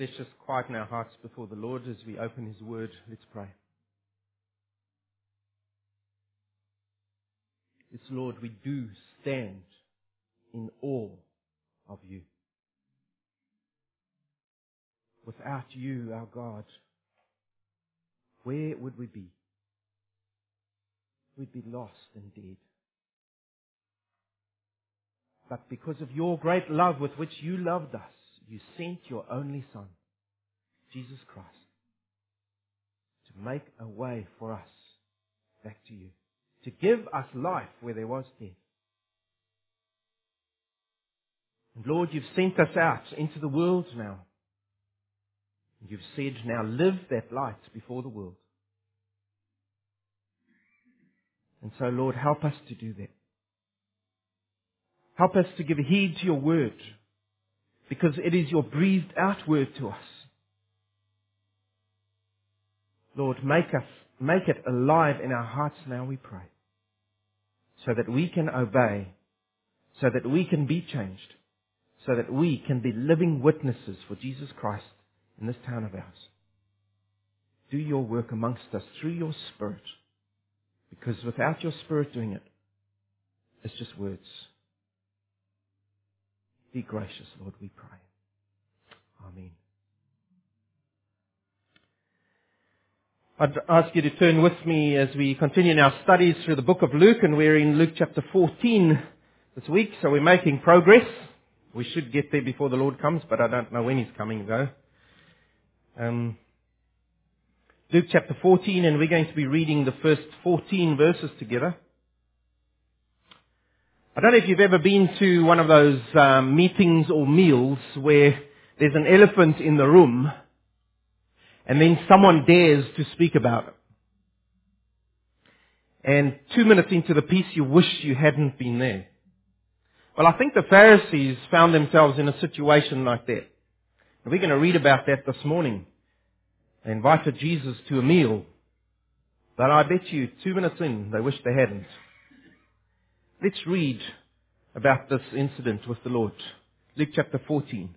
let's just quieten our hearts before the Lord as we open His Word. Let's pray. Yes, Lord, we do stand in awe of you. Without you, our God, where would we be? We'd be lost and dead. But because of your great love with which you loved us, you sent your only Son, Jesus Christ, to make a way for us back to you, to give us life where there was death. And Lord, you've sent us out into the world now. You've said, now live that light before the world. And so, Lord, help us to do that. Help us to give heed to your word because it is your breathed out word to us. Lord, make us, make it alive in our hearts now, we pray, so that we can obey, so that we can be changed, so that we can be living witnesses for Jesus Christ in this town of ours. Do your work amongst us through your Spirit, because without your Spirit doing it, it's just words. Be gracious, Lord, we pray. Amen. I'd ask you to turn with me as we continue in our studies through the book of Luke, and we're in Luke chapter 14 this week, so we're making progress. We should get there before the Lord comes, but I don't know when He's coming though. Um, Luke chapter 14, and we're going to be reading the first 14 verses together. I don't know if you've ever been to one of those um, meetings or meals where there's an elephant in the room and then someone dares to speak about it. And two minutes into the piece you wish you hadn't been there. Well, I think the Pharisees found themselves in a situation like that. And we're going to read about that this morning. They invited Jesus to a meal. But I bet you two minutes in, they wish they hadn't. Let's read about this incident with the Lord. Luke chapter 14.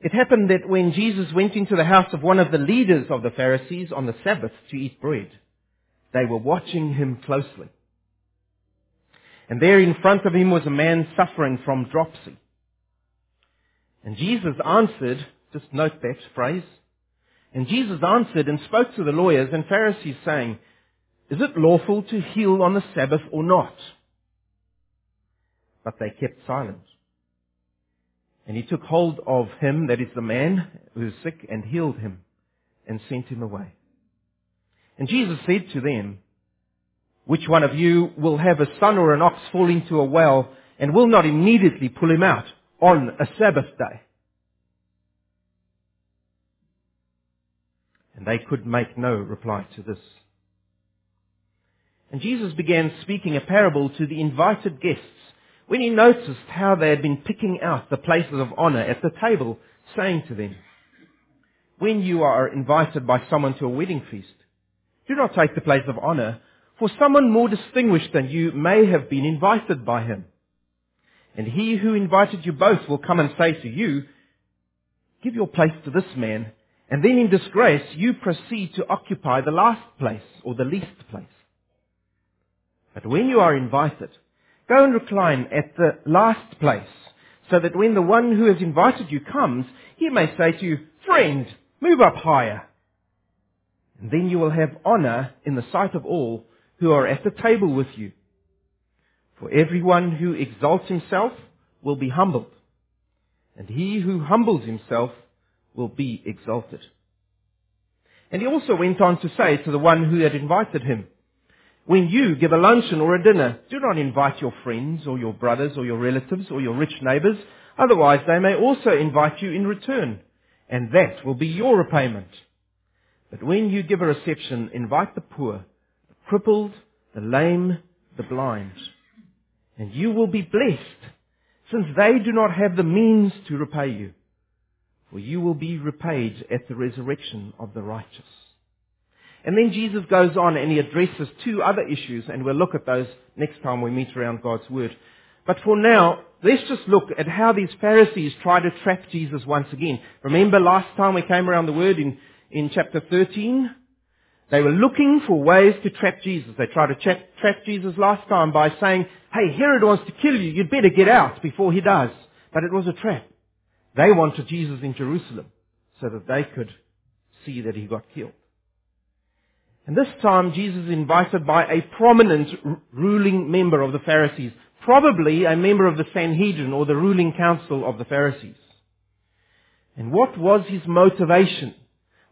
It happened that when Jesus went into the house of one of the leaders of the Pharisees on the Sabbath to eat bread, they were watching him closely. And there in front of him was a man suffering from dropsy. And Jesus answered, just note that phrase, and Jesus answered and spoke to the lawyers and Pharisees saying, is it lawful to heal on the Sabbath or not? But they kept silent. And he took hold of him, that is the man who was sick, and healed him and sent him away. And Jesus said to them, which one of you will have a son or an ox fall into a well and will not immediately pull him out on a Sabbath day? And they could make no reply to this. And Jesus began speaking a parable to the invited guests when he noticed how they had been picking out the places of honor at the table, saying to them, When you are invited by someone to a wedding feast, do not take the place of honor, for someone more distinguished than you may have been invited by him. And he who invited you both will come and say to you, Give your place to this man, and then in disgrace you proceed to occupy the last place or the least place. But when you are invited, go and recline at the last place, so that when the one who has invited you comes, he may say to you, Friend, move up higher. And then you will have honor in the sight of all who are at the table with you. For everyone who exalts himself will be humbled, and he who humbles himself will be exalted. And he also went on to say to the one who had invited him, when you give a luncheon or a dinner, do not invite your friends or your brothers or your relatives or your rich neighbors. Otherwise, they may also invite you in return, and that will be your repayment. But when you give a reception, invite the poor, the crippled, the lame, the blind. And you will be blessed, since they do not have the means to repay you. For you will be repaid at the resurrection of the righteous. And then Jesus goes on and he addresses two other issues, and we'll look at those next time we meet around God's Word. But for now, let's just look at how these Pharisees try to trap Jesus once again. Remember last time we came around the word in, in chapter 13? They were looking for ways to trap Jesus. They tried to trap, trap Jesus last time by saying, hey, Herod wants to kill you. You'd better get out before he does. But it was a trap. They wanted Jesus in Jerusalem so that they could see that he got killed. And this time Jesus is invited by a prominent ruling member of the Pharisees, probably a member of the Sanhedrin or the ruling council of the Pharisees. And what was his motivation?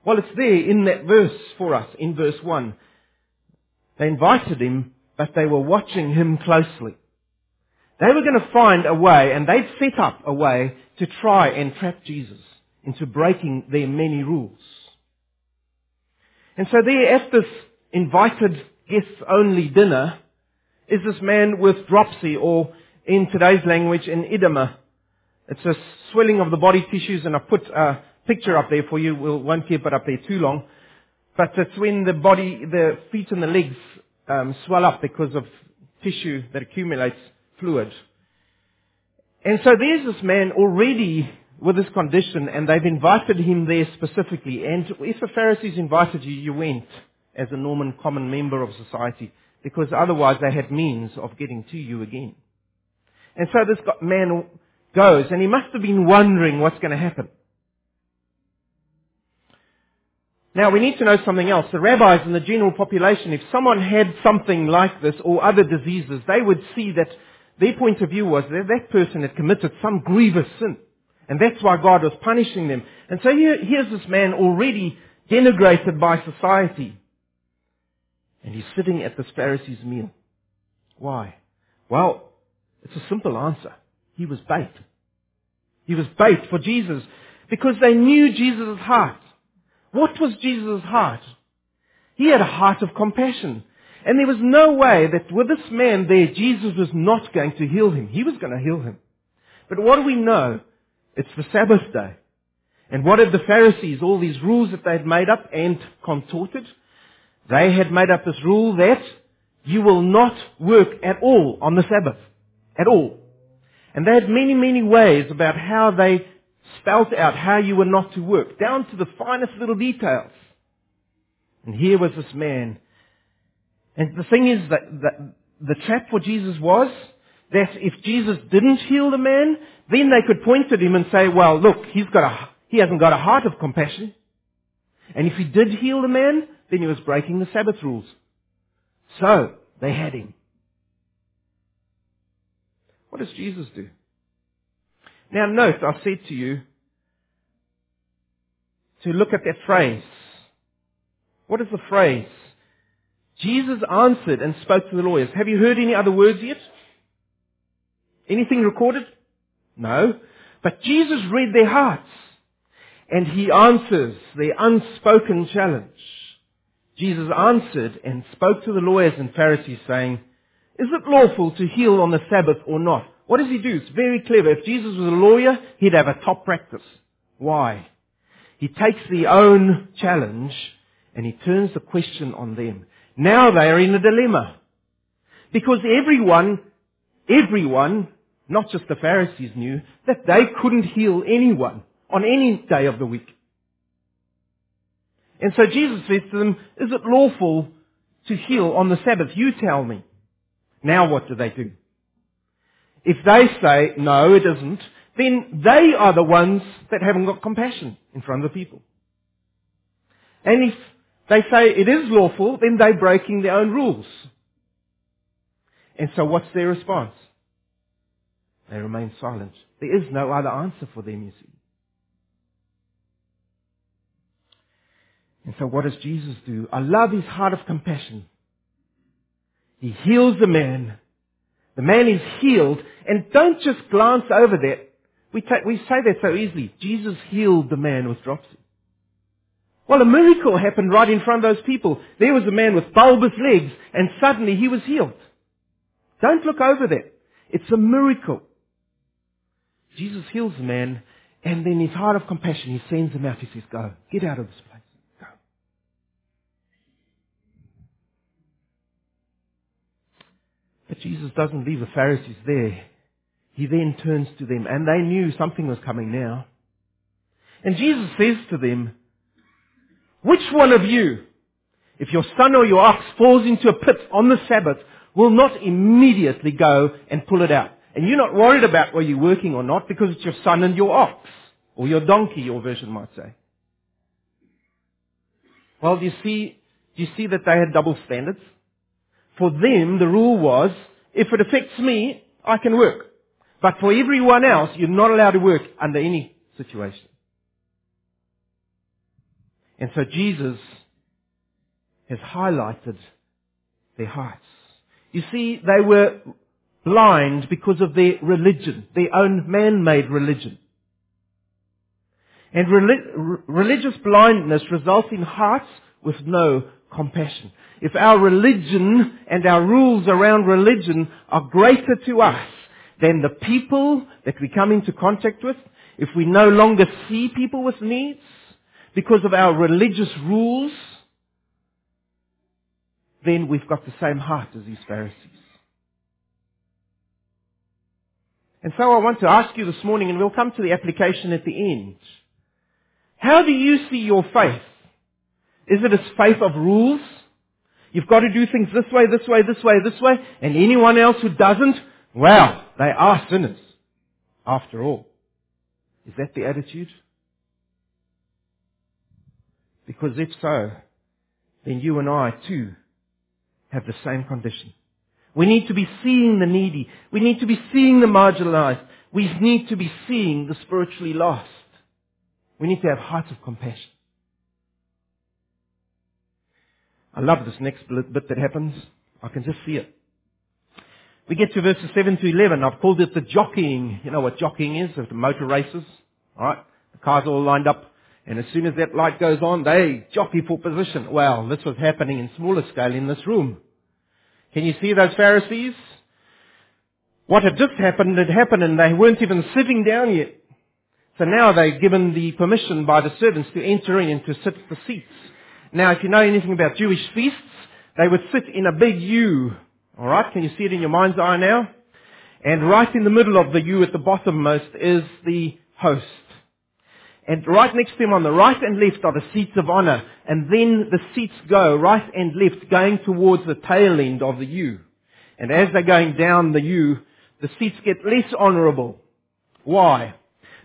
Well, it's there in that verse for us, in verse 1. They invited him, but they were watching him closely. They were going to find a way, and they'd set up a way to try and trap Jesus into breaking their many rules. And so there at this invited guests only dinner is this man with dropsy or in today's language an edema. It's a swelling of the body tissues and I put a picture up there for you. We won't keep it up there too long. But it's when the body, the feet and the legs um, swell up because of tissue that accumulates fluid. And so there's this man already with this condition and they've invited him there specifically. And if the Pharisees invited you, you went as a Norman common member of society because otherwise they had means of getting to you again. And so this man goes and he must have been wondering what's going to happen. Now we need to know something else. The rabbis and the general population, if someone had something like this or other diseases, they would see that their point of view was that that person had committed some grievous sin. And that's why God was punishing them. And so here, here's this man already denigrated by society. And he's sitting at this Pharisee's meal. Why? Well, it's a simple answer. He was bait. He was bait for Jesus because they knew Jesus' heart. What was Jesus' heart? He had a heart of compassion. And there was no way that with this man there, Jesus was not going to heal him. He was going to heal him. But what do we know? It's the Sabbath day. And what did the Pharisees, all these rules that they had made up and contorted? They had made up this rule that you will not work at all on the Sabbath. At all. And they had many, many ways about how they spelt out how you were not to work, down to the finest little details. And here was this man. And the thing is that, that the trap for Jesus was that if Jesus didn't heal the man, then they could point at him and say, well, look, he's got a, he hasn't got a heart of compassion. And if he did heal the man, then he was breaking the Sabbath rules. So, they had him. What does Jesus do? Now note, I said to you to look at that phrase. What is the phrase? Jesus answered and spoke to the lawyers. Have you heard any other words yet? Anything recorded? No. But Jesus read their hearts. And he answers their unspoken challenge. Jesus answered and spoke to the lawyers and Pharisees saying, Is it lawful to heal on the Sabbath or not? What does he do? It's very clever. If Jesus was a lawyer, he'd have a top practice. Why? He takes the own challenge and he turns the question on them. Now they are in a dilemma. Because everyone, everyone, not just the Pharisees knew, that they couldn't heal anyone on any day of the week. And so Jesus says to them, is it lawful to heal on the Sabbath? You tell me. Now what do they do? If they say, no, it isn't, then they are the ones that haven't got compassion in front of the people. And if they say it is lawful, then they're breaking their own rules. And so what's their response? They remain silent. There is no other answer for them, you see. And so what does Jesus do? I love his heart of compassion. He heals the man the man is healed, and don't just glance over that. We, take, we say that so easily. Jesus healed the man with dropsy. Well, a miracle happened right in front of those people. There was a man with bulbous legs, and suddenly he was healed. Don't look over that. It's a miracle. Jesus heals the man, and then his heart of compassion, he sends him out. He says, go, get out of this place. Go. But Jesus doesn't leave the Pharisees there. he then turns to them, and they knew something was coming now. And Jesus says to them, which one of you, if your son or your ox falls into a pit on the Sabbath, will not immediately go and pull it out? And you're not worried about whether you're working or not because it's your son and your ox. Or your donkey, your version might say. Well, do you see, do you see that they had double standards? For them, the rule was, if it affects me, I can work. But for everyone else, you're not allowed to work under any situation. And so Jesus has highlighted their hearts. You see, they were blind because of their religion, their own man-made religion. And religious blindness results in hearts with no compassion. If our religion and our rules around religion are greater to us than the people that we come into contact with, if we no longer see people with needs because of our religious rules, then we've got the same heart as these Pharisees. And so I want to ask you this morning, and we'll come to the application at the end. How do you see your faith? Is it a faith of rules? You've got to do things this way, this way, this way, this way, and anyone else who doesn't, well, they are sinners. After all. Is that the attitude? Because if so, then you and I too have the same condition. We need to be seeing the needy. We need to be seeing the marginalized. We need to be seeing the spiritually lost. We need to have hearts of compassion. I love this next bit that happens. I can just see it. We get to verses 7 to 11. I've called it the jockeying. You know what jockeying is? Of the motor races. Alright? The cars all lined up. And as soon as that light goes on, they jockey for position. Well, this was happening in smaller scale in this room. Can you see those Pharisees? What had just happened had happened and they weren't even sitting down yet. So now they're given the permission by the servants to enter in and to sit at the seats. Now, if you know anything about Jewish feasts, they would sit in a big U. Alright, can you see it in your mind's eye now? And right in the middle of the U at the bottommost is the host. And right next to him on the right and left are the seats of honor. And then the seats go right and left going towards the tail end of the U. And as they're going down the U, the seats get less honorable. Why?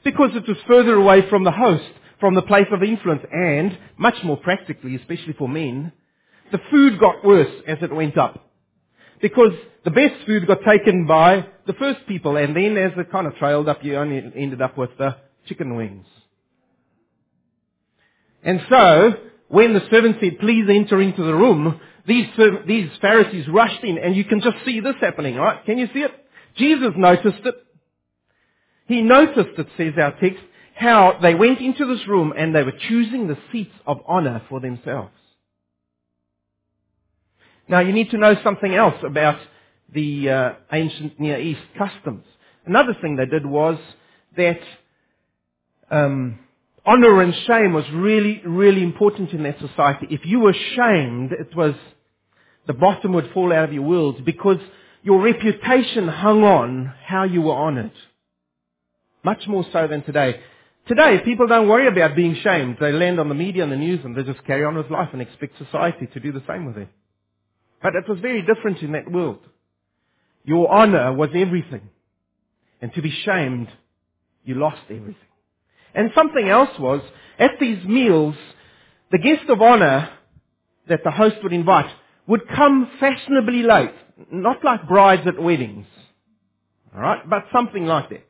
Because it was further away from the host, from the place of influence, and, much more practically, especially for men, the food got worse as it went up. Because the best food got taken by the first people, and then as it kind of trailed up, you only ended up with the chicken wings. And so, when the servant said, please enter into the room, these, these Pharisees rushed in, and you can just see this happening, right? Can you see it? Jesus noticed it. He noticed, it says our text, how they went into this room and they were choosing the seats of honor for themselves. Now you need to know something else about the uh, ancient Near East customs. Another thing they did was that um, honor and shame was really, really important in that society. If you were shamed, it was the bottom would fall out of your world because your reputation hung on how you were honored. Much more so than today. Today, people don't worry about being shamed. They land on the media and the news and they just carry on with life and expect society to do the same with them. But it was very different in that world. Your honor was everything. And to be shamed, you lost everything. And something else was, at these meals, the guest of honor that the host would invite would come fashionably late. Not like brides at weddings. Alright? But something like that.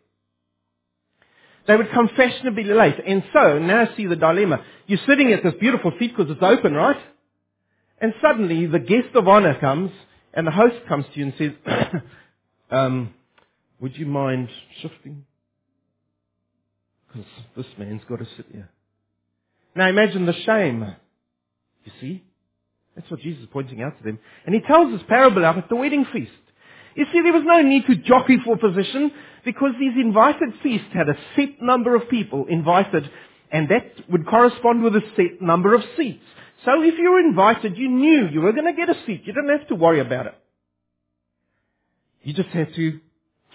They would come fashionably late. And so, now see the dilemma. You're sitting at this beautiful seat because it's open, right? And suddenly the guest of honor comes and the host comes to you and says, um, would you mind shifting? Because this man's got to sit here. Now imagine the shame. You see? That's what Jesus is pointing out to them. And he tells this parable out at the wedding feast. You see, there was no need to jockey for position because these invited feasts had a set number of people invited and that would correspond with a set number of seats. So if you were invited, you knew you were going to get a seat. You didn't have to worry about it. You just had to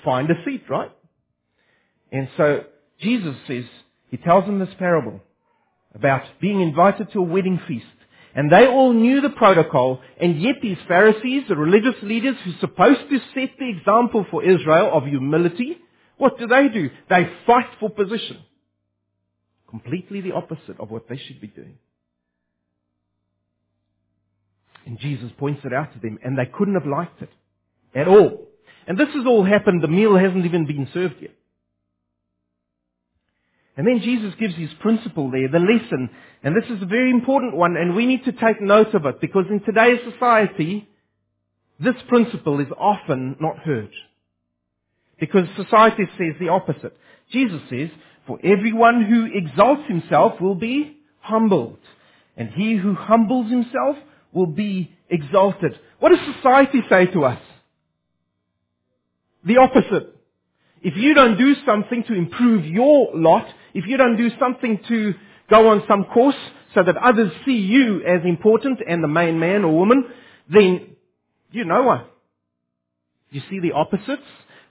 find a seat, right? And so Jesus says, he tells them this parable about being invited to a wedding feast. And they all knew the protocol, and yet these Pharisees, the religious leaders who are supposed to set the example for Israel of humility, what do they do? They fight for position. Completely the opposite of what they should be doing. And Jesus points it out to them, and they couldn't have liked it at all. And this has all happened, the meal hasn't even been served yet. And then Jesus gives his principle there, the lesson. And this is a very important one, and we need to take note of it, because in today's society, this principle is often not heard. Because society says the opposite. Jesus says, for everyone who exalts himself will be humbled. And he who humbles himself will be exalted. What does society say to us? The opposite. If you don't do something to improve your lot, if you don't do something to go on some course so that others see you as important and the main man or woman, then you know one. You see the opposites?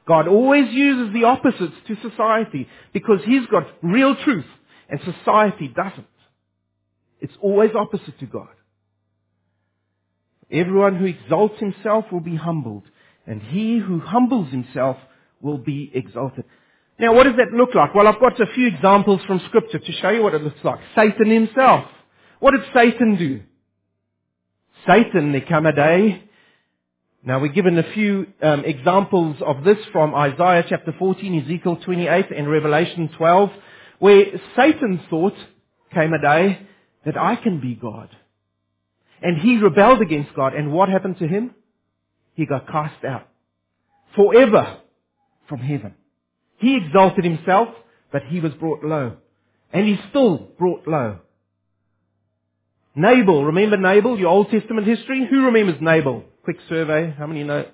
God always uses the opposites to society because He's got real truth and society doesn't. It's always opposite to God. Everyone who exalts himself will be humbled, and he who humbles himself will be exalted. Now, what does that look like? Well, I've got a few examples from Scripture to show you what it looks like. Satan himself. What did Satan do? Satan, there come a day. Now, we're given a few um, examples of this from Isaiah chapter 14, Ezekiel 28, and Revelation 12, where Satan thought, came a day, that I can be God. And he rebelled against God. And what happened to him? He got cast out. Forever from heaven. He exalted himself, but he was brought low. And he's still brought low. Nabal, remember Nabal, your Old Testament history? Who remembers Nabal? Quick survey. How many know?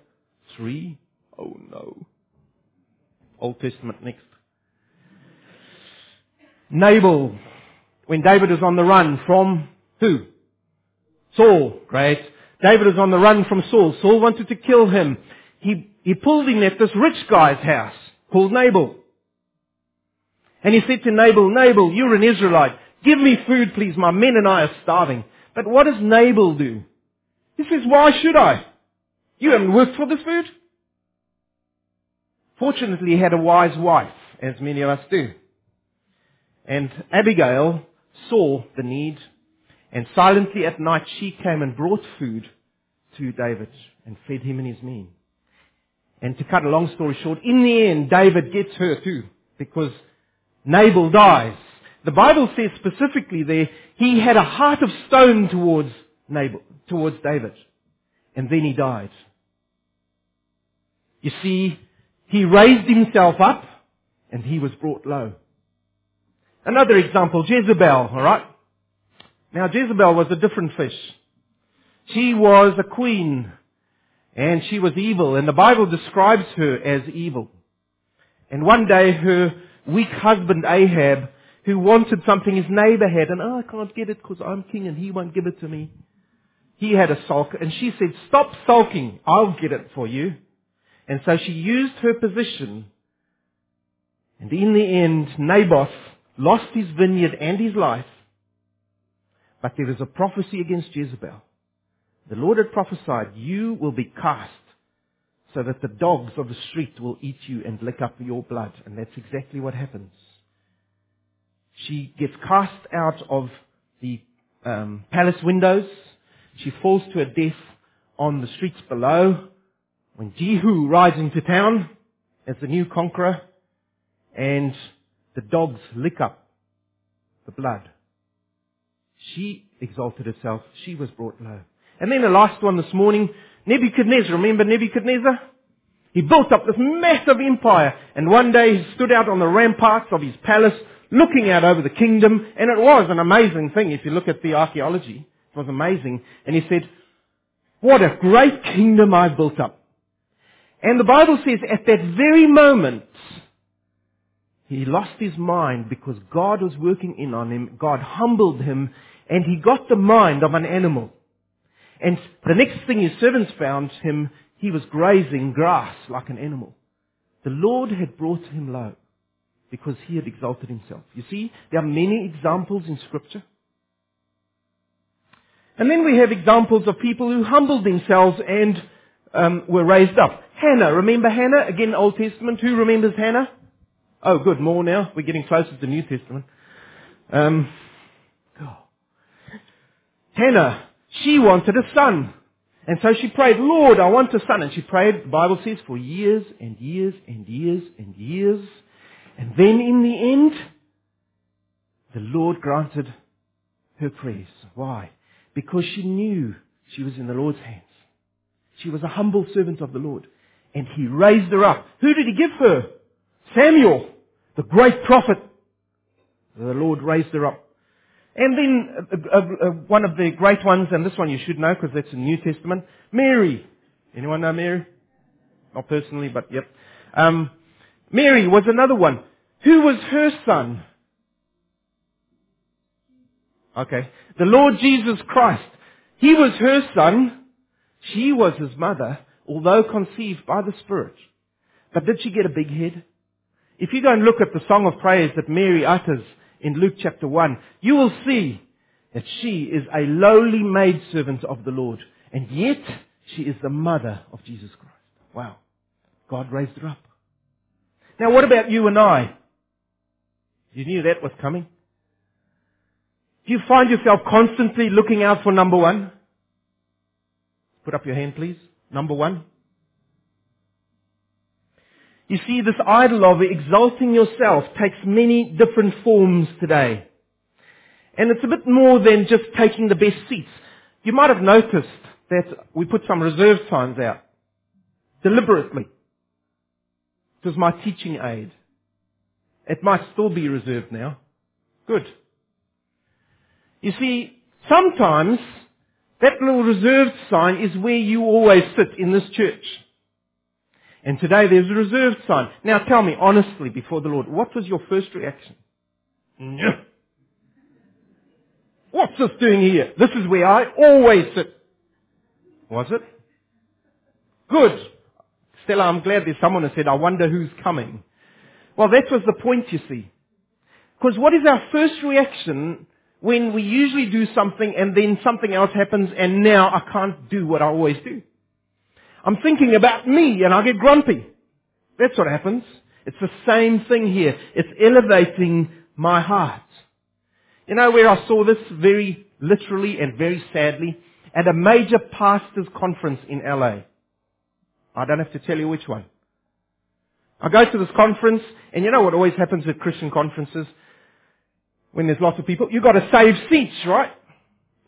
Three? Oh no. Old Testament next. Nabal, when David was on the run from who? Saul, great. David was on the run from Saul. Saul wanted to kill him. He, he pulled him at this rich guy's house called Nabal. And he said to Nabal, Nabal, you're an Israelite. Give me food, please. My men and I are starving. But what does Nabal do? He says, why should I? You haven't worked for this food. Fortunately, he had a wise wife, as many of us do. And Abigail saw the need and silently at night she came and brought food to David and fed him and his men. And to cut a long story short, in the end, David gets her too, because Nabal dies. The Bible says specifically there, he had a heart of stone towards Nabal, towards David. And then he died. You see, he raised himself up, and he was brought low. Another example, Jezebel, alright? Now Jezebel was a different fish. She was a queen and she was evil and the Bible describes her as evil. And one day her weak husband Ahab, who wanted something his neighbor had and oh, I can't get it because I'm king and he won't give it to me. He had a sulk and she said, stop sulking, I'll get it for you. And so she used her position and in the end Naboth lost his vineyard and his life but there is a prophecy against Jezebel. The Lord had prophesied, you will be cast so that the dogs of the street will eat you and lick up your blood. And that's exactly what happens. She gets cast out of the um, palace windows. She falls to her death on the streets below. When Jehu rides into town as the new conqueror and the dogs lick up the blood. She exalted herself. She was brought low. And then the last one this morning, Nebuchadnezzar. Remember Nebuchadnezzar? He built up this massive empire. And one day he stood out on the ramparts of his palace, looking out over the kingdom. And it was an amazing thing if you look at the archaeology. It was amazing. And he said, what a great kingdom I've built up. And the Bible says at that very moment, he lost his mind because God was working in on him. God humbled him and he got the mind of an animal. And the next thing his servants found him, he was grazing grass like an animal. The Lord had brought him low because he had exalted himself. You see, there are many examples in scripture. And then we have examples of people who humbled themselves and um, were raised up. Hannah, remember Hannah? Again, Old Testament. Who remembers Hannah? Oh, good, more now. We're getting closer to the New Testament. Um, oh. Hannah, she wanted a son. And so she prayed, Lord, I want a son. And she prayed, the Bible says, for years and years and years and years. And then in the end, the Lord granted her prayers. Why? Because she knew she was in the Lord's hands. She was a humble servant of the Lord. And he raised her up. Who did he give her? Samuel, the great prophet. The Lord raised her up. And then uh, uh, uh, one of the great ones, and this one you should know because that's in the New Testament, Mary. Anyone know Mary? Not personally, but yep. Um, Mary was another one. Who was her son? Okay. The Lord Jesus Christ. He was her son. She was his mother, although conceived by the Spirit. But did she get a big head? If you go and look at the song of praise that Mary utters in Luke chapter 1, you will see that she is a lowly maidservant of the Lord. And yet, she is the mother of Jesus Christ. Wow. God raised her up. Now what about you and I? You knew that was coming. Do you find yourself constantly looking out for number one? Put up your hand, please. Number one. You see, this idol of exalting yourself takes many different forms today. And it's a bit more than just taking the best seats. You might have noticed that we put some reserve signs out. Deliberately. It was my teaching aid. It might still be reserved now. Good. You see, sometimes that little reserved sign is where you always sit in this church. And today there's a reserved sign. Now tell me honestly before the Lord, what was your first reaction? What's this doing here? This is where I always sit. Was it? Good. Stella, I'm glad there's someone who said, I wonder who's coming. Well, that was the point, you see. Because what is our first reaction when we usually do something and then something else happens and now I can't do what I always do? I'm thinking about me and I get grumpy. That's what happens. It's the same thing here. It's elevating my heart. You know where I saw this very literally and very sadly? At a major pastors conference in LA. I don't have to tell you which one. I go to this conference, and you know what always happens at Christian conferences? When there's lots of people, you've got to save seats, right?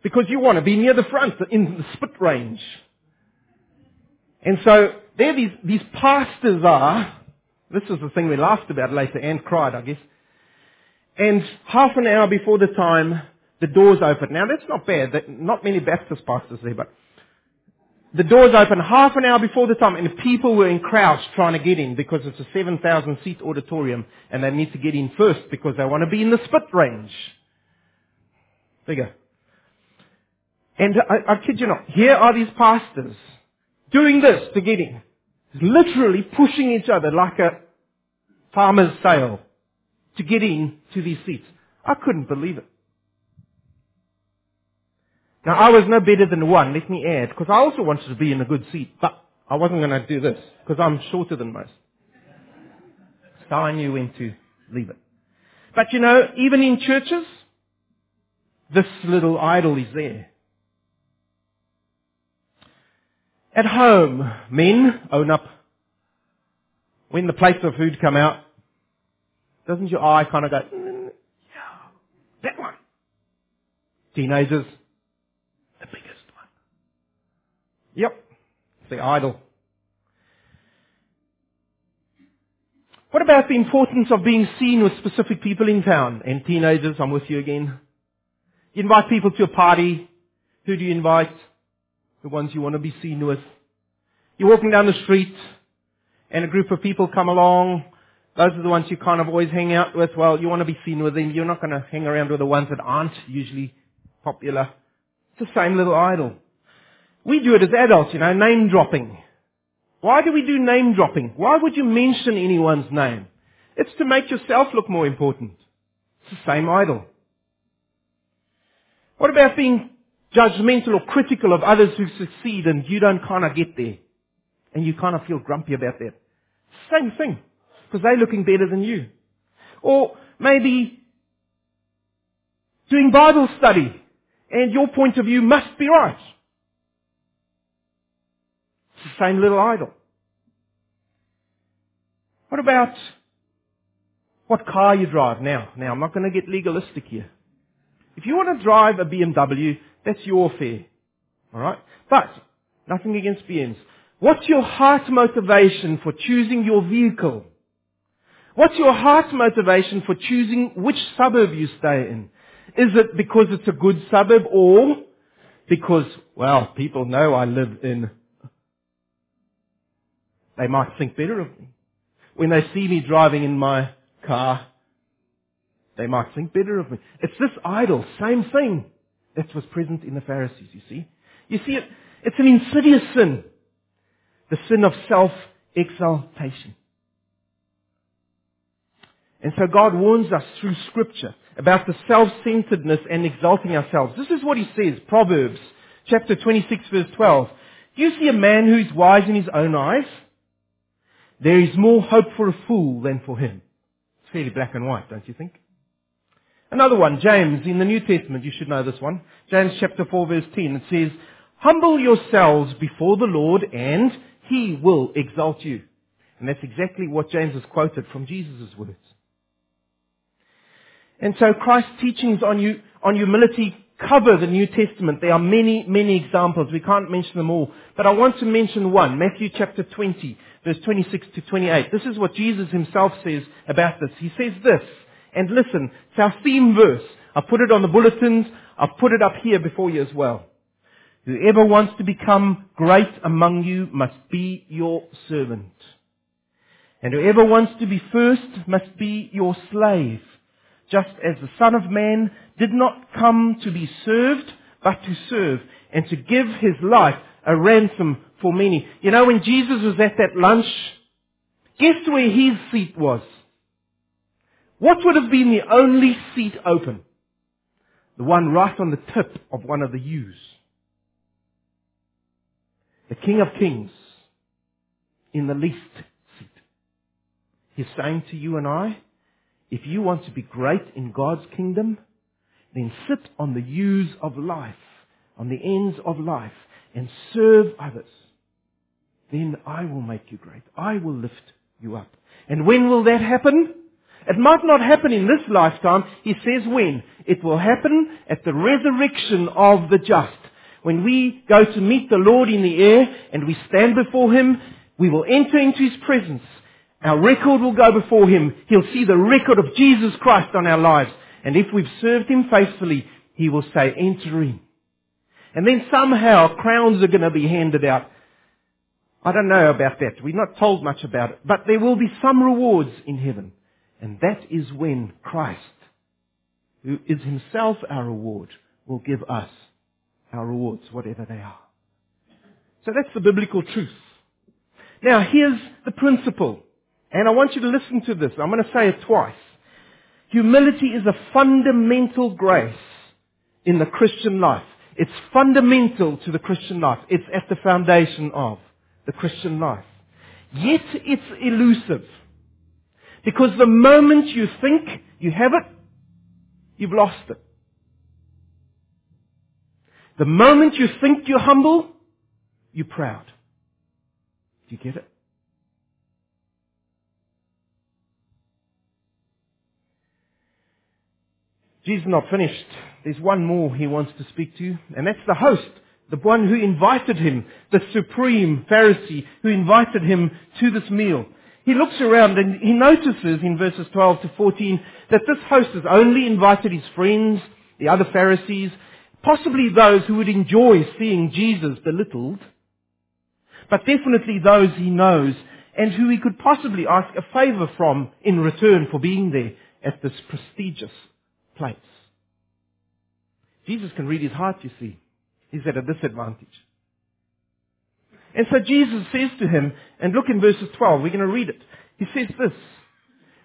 Because you want to be near the front, in the spit range. And so, there these, these pastors are, this is the thing we laughed about later and cried, I guess. And half an hour before the time, the doors open. Now that's not bad, not many Baptist pastors there, but the doors open half an hour before the time and people were in crowds trying to get in because it's a 7,000 seat auditorium and they need to get in first because they want to be in the spit range. There you go. And I, I kid you not, here are these pastors doing this to get in. Literally pushing each other like a farmer's sale to get in to these seats. I couldn't believe it. Now I was no better than one, let me add, because I also wanted to be in a good seat, but I wasn't going to do this, because I'm shorter than most. So I knew when to leave it. But you know, even in churches, this little idol is there. At home, men, own up. When the plates of food come out, doesn't your eye kind of go, mm, that one? Teenagers, the biggest one. Yep. it's The idol. What about the importance of being seen with specific people in town? And teenagers, I'm with you again. You invite people to a party. Who do you invite? The ones you want to be seen with. You're walking down the street and a group of people come along. Those are the ones you kind of always hang out with. Well, you want to be seen with them. You're not going to hang around with the ones that aren't usually popular. It's the same little idol. We do it as adults, you know, name dropping. Why do we do name dropping? Why would you mention anyone's name? It's to make yourself look more important. It's the same idol. What about being judgmental or critical of others who succeed and you don't kind of get there? And you kind of feel grumpy about that. Same thing. Because they're looking better than you. Or maybe doing Bible study and your point of view must be right. It's the same little idol. What about what car you drive now? Now, I'm not going to get legalistic here. If you want to drive a BMW, that's your affair. Alright? But, nothing against BMs. What's your heart motivation for choosing your vehicle? What's your heart motivation for choosing which suburb you stay in? Is it because it's a good suburb or because, well, people know I live in, they might think better of me. When they see me driving in my car, they might think better of me. It's this idol, same thing. That was present in the Pharisees, you see. You see, it, it's an insidious sin. The sin of self-exaltation. And so God warns us through scripture about the self-centeredness and exalting ourselves. This is what he says, Proverbs chapter 26 verse 12. Do you see a man who is wise in his own eyes? There is more hope for a fool than for him. It's fairly black and white, don't you think? Another one, James, in the New Testament, you should know this one. James chapter 4 verse 10, it says, Humble yourselves before the Lord and He will exalt you. And that's exactly what James has quoted from Jesus' words. And so Christ's teachings on, you, on humility cover the New Testament. There are many, many examples. We can't mention them all. But I want to mention one, Matthew chapter 20, verse 26 to 28. This is what Jesus himself says about this. He says this, and listen, it's our theme verse. I put it on the bulletins. I've put it up here before you as well. Whoever wants to become great among you must be your servant. And whoever wants to be first must be your slave just as the Son of Man did not come to be served, but to serve, and to give his life a ransom for many. You know, when Jesus was at that lunch, guess where his seat was? What would have been the only seat open? The one right on the tip of one of the U's. The King of Kings in the least seat. He's saying to you and I, if you want to be great in God's kingdom, then sit on the U's of life, on the ends of life, and serve others. Then I will make you great. I will lift you up. And when will that happen? It might not happen in this lifetime. He says when. It will happen at the resurrection of the just. When we go to meet the Lord in the air and we stand before Him, we will enter into His presence our record will go before Him. He'll see the record of Jesus Christ on our lives. And if we've served Him faithfully, He will say, enter in. And then somehow crowns are going to be handed out. I don't know about that. We're not told much about it. But there will be some rewards in heaven. And that is when Christ, who is Himself our reward, will give us our rewards, whatever they are. So that's the biblical truth. Now here's the principle. And I want you to listen to this. I'm going to say it twice. Humility is a fundamental grace in the Christian life. It's fundamental to the Christian life. It's at the foundation of the Christian life. Yet it's elusive. Because the moment you think you have it, you've lost it. The moment you think you're humble, you're proud. Do you get it? Jesus is not finished. There's one more he wants to speak to, and that's the host, the one who invited him, the supreme Pharisee who invited him to this meal. He looks around and he notices in verses 12 to 14 that this host has only invited his friends, the other Pharisees, possibly those who would enjoy seeing Jesus belittled, but definitely those he knows and who he could possibly ask a favor from in return for being there at this prestigious place. Jesus can read his heart, you see. He's at a disadvantage. And so Jesus says to him, and look in verses 12, we're going to read it. He says this,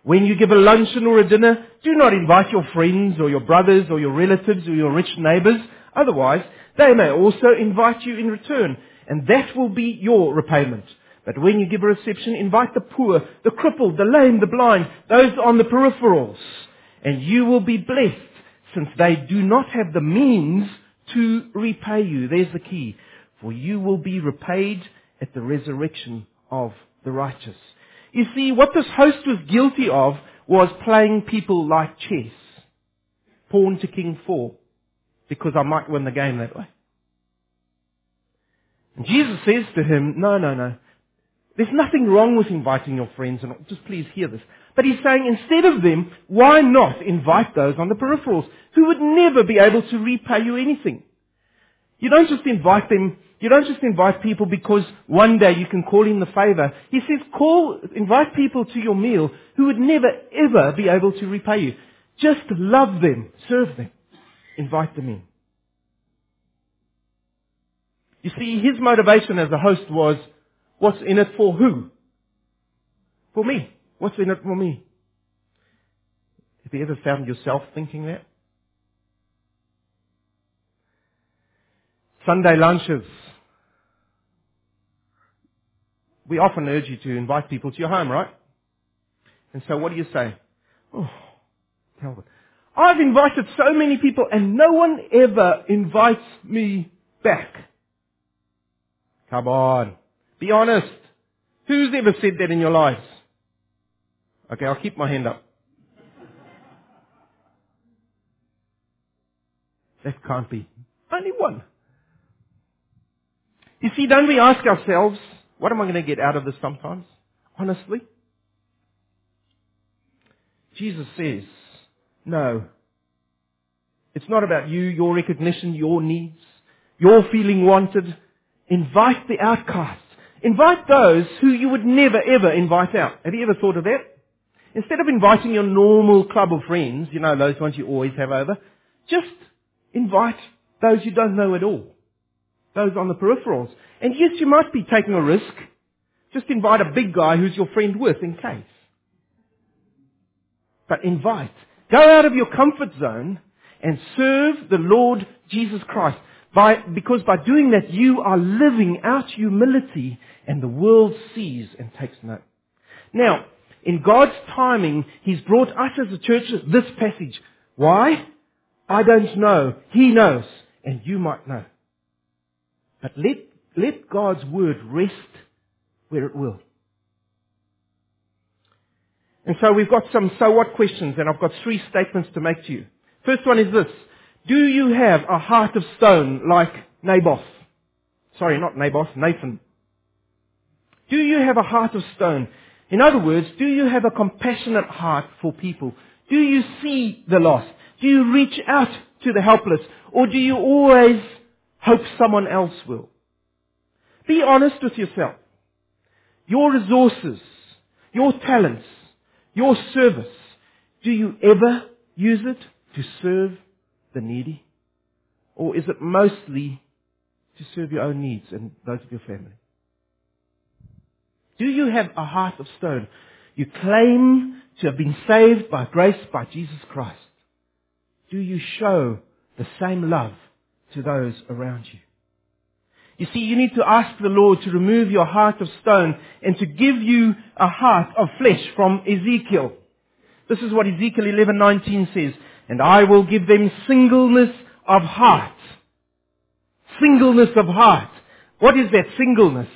when you give a luncheon or a dinner, do not invite your friends or your brothers or your relatives or your rich neighbors. Otherwise, they may also invite you in return, and that will be your repayment. But when you give a reception, invite the poor, the crippled, the lame, the blind, those on the peripherals, and you will be blessed since they do not have the means to repay you. There's the key. For you will be repaid at the resurrection of the righteous. You see, what this host was guilty of was playing people like chess. Pawn to king four. Because I might win the game that way. And Jesus says to him, no, no, no. There's nothing wrong with inviting your friends, and just please hear this. But he's saying instead of them, why not invite those on the peripherals who would never be able to repay you anything? You don't just invite them, you don't just invite people because one day you can call in the favor. He says call, invite people to your meal who would never ever be able to repay you. Just love them, serve them, invite them in. You see, his motivation as a host was, what's in it for who? For me. What's in it for me? Have you ever found yourself thinking that? Sunday lunches. We often urge you to invite people to your home, right? And so what do you say? Oh, Calvin. I've invited so many people and no one ever invites me back. Come on. Be honest. Who's ever said that in your lives? Okay, I'll keep my hand up. That can't be. Only one. You see, don't we ask ourselves, what am I going to get out of this sometimes? Honestly? Jesus says, no. It's not about you, your recognition, your needs, your feeling wanted. Invite the outcasts. Invite those who you would never ever invite out. Have you ever thought of that? Instead of inviting your normal club of friends, you know, those ones you always have over, just invite those you don't know at all those on the peripherals. And yes, you might be taking a risk. Just invite a big guy who's your friend with in case. But invite. Go out of your comfort zone and serve the Lord Jesus Christ. By, because by doing that, you are living out humility and the world sees and takes note. Now, in God's timing, He's brought us as a church this passage. Why? I don't know. He knows. And you might know. But let, let God's word rest where it will. And so we've got some so what questions and I've got three statements to make to you. First one is this. Do you have a heart of stone like Naboth? Sorry, not Naboth, Nathan. Do you have a heart of stone? In other words, do you have a compassionate heart for people? Do you see the lost? Do you reach out to the helpless? Or do you always hope someone else will. Be honest with yourself. Your resources, your talents, your service, do you ever use it to serve the needy? Or is it mostly to serve your own needs and those of your family? Do you have a heart of stone? You claim to have been saved by grace by Jesus Christ. Do you show the same love to those around you. You see, you need to ask the Lord to remove your heart of stone and to give you a heart of flesh from Ezekiel. This is what Ezekiel 11:19 says, "And I will give them singleness of heart." Singleness of heart. What is that singleness?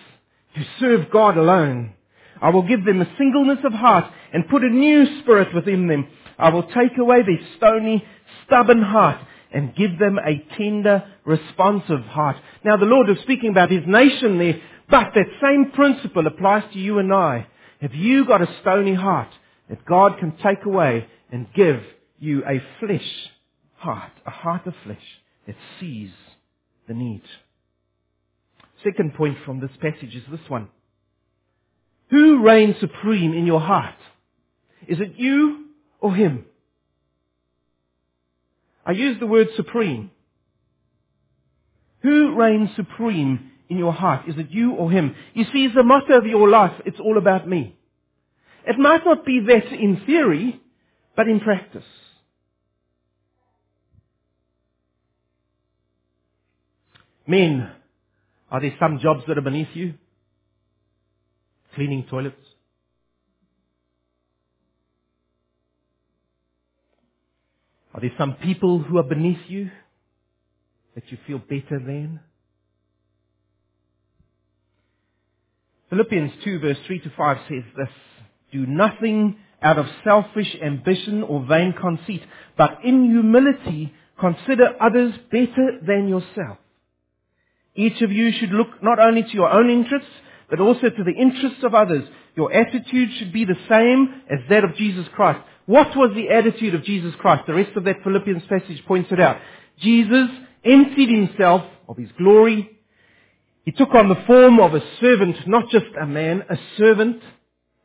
To serve God alone. I will give them a singleness of heart and put a new spirit within them. I will take away their stony, stubborn heart and give them a tender, responsive heart. Now the Lord is speaking about His nation there, but that same principle applies to you and I. Have you got a stony heart that God can take away and give you a flesh heart, a heart of flesh that sees the need? Second point from this passage is this one. Who reigns supreme in your heart? Is it you or Him? I use the word supreme. Who reigns supreme in your heart? Is it you or him? You see, the motto of your life, it's all about me. It might not be that in theory, but in practice. Men, are there some jobs that are beneath you? Cleaning toilets? Are there some people who are beneath you that you feel better than? Philippians 2 verse 3 to 5 says this, Do nothing out of selfish ambition or vain conceit, but in humility consider others better than yourself. Each of you should look not only to your own interests, but also to the interests of others. Your attitude should be the same as that of Jesus Christ. What was the attitude of Jesus Christ? The rest of that Philippians passage points it out. Jesus emptied himself of his glory. He took on the form of a servant, not just a man, a servant.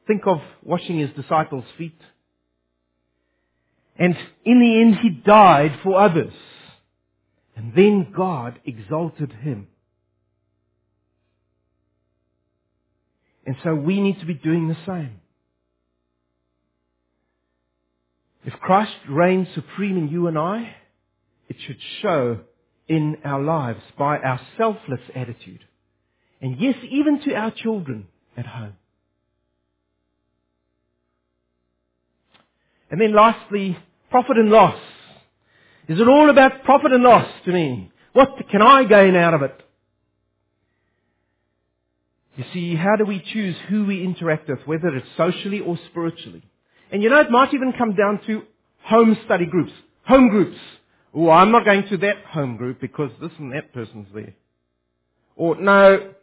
Think of washing his disciples' feet. And in the end, he died for others. And then God exalted him. And so we need to be doing the same. If Christ reigns supreme in you and I, it should show in our lives by our selfless attitude. And yes, even to our children at home. And then lastly, profit and loss. Is it all about profit and loss to me? What can I gain out of it? You see, how do we choose who we interact with, whether it's socially or spiritually? And you know, it might even come down to home study groups, home groups. Oh, I'm not going to that home group because this and that person's there. Or no,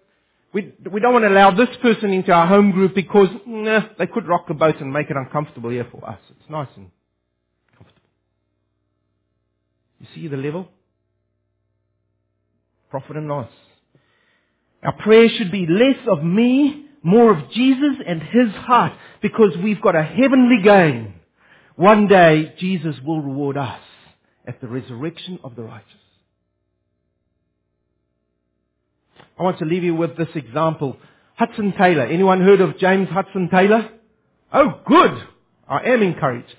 we, we don't want to allow this person into our home group because nah, they could rock the boat and make it uncomfortable here for us. It's nice and comfortable. You see the level? Profit and loss. Our prayer should be less of me, more of Jesus and His heart, because we've got a heavenly gain. One day, Jesus will reward us at the resurrection of the righteous. I want to leave you with this example. Hudson Taylor. Anyone heard of James Hudson Taylor? Oh, good. I am encouraged.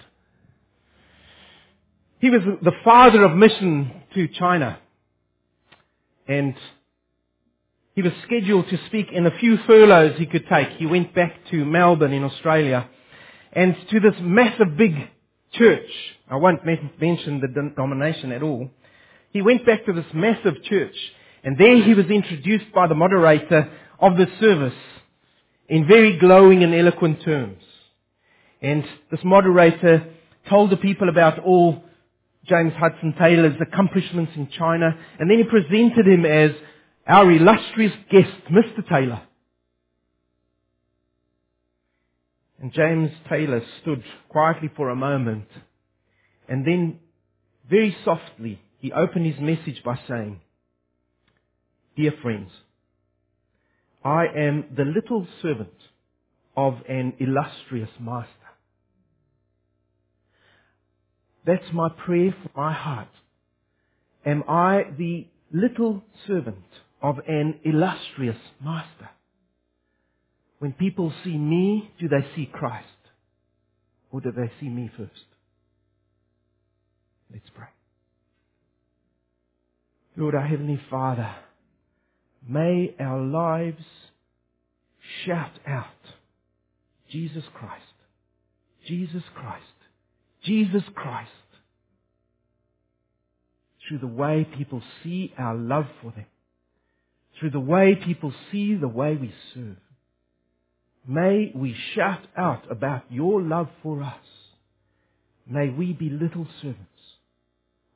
He was the father of mission to China. And he was scheduled to speak in a few furloughs he could take. He went back to Melbourne in Australia and to this massive big church. I won't mention the denomination at all. He went back to this massive church and there he was introduced by the moderator of the service in very glowing and eloquent terms. And this moderator told the people about all James Hudson Taylor's accomplishments in China and then he presented him as our illustrious guest, Mr. Taylor. And James Taylor stood quietly for a moment and then very softly he opened his message by saying, Dear friends, I am the little servant of an illustrious master. That's my prayer for my heart. Am I the little servant of an illustrious master. When people see me, do they see Christ? Or do they see me first? Let's pray. Lord, our Heavenly Father, may our lives shout out Jesus Christ, Jesus Christ, Jesus Christ through the way people see our love for them through the way people see the way we serve. May we shout out about your love for us. May we be little servants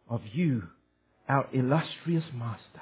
of you, our illustrious Master.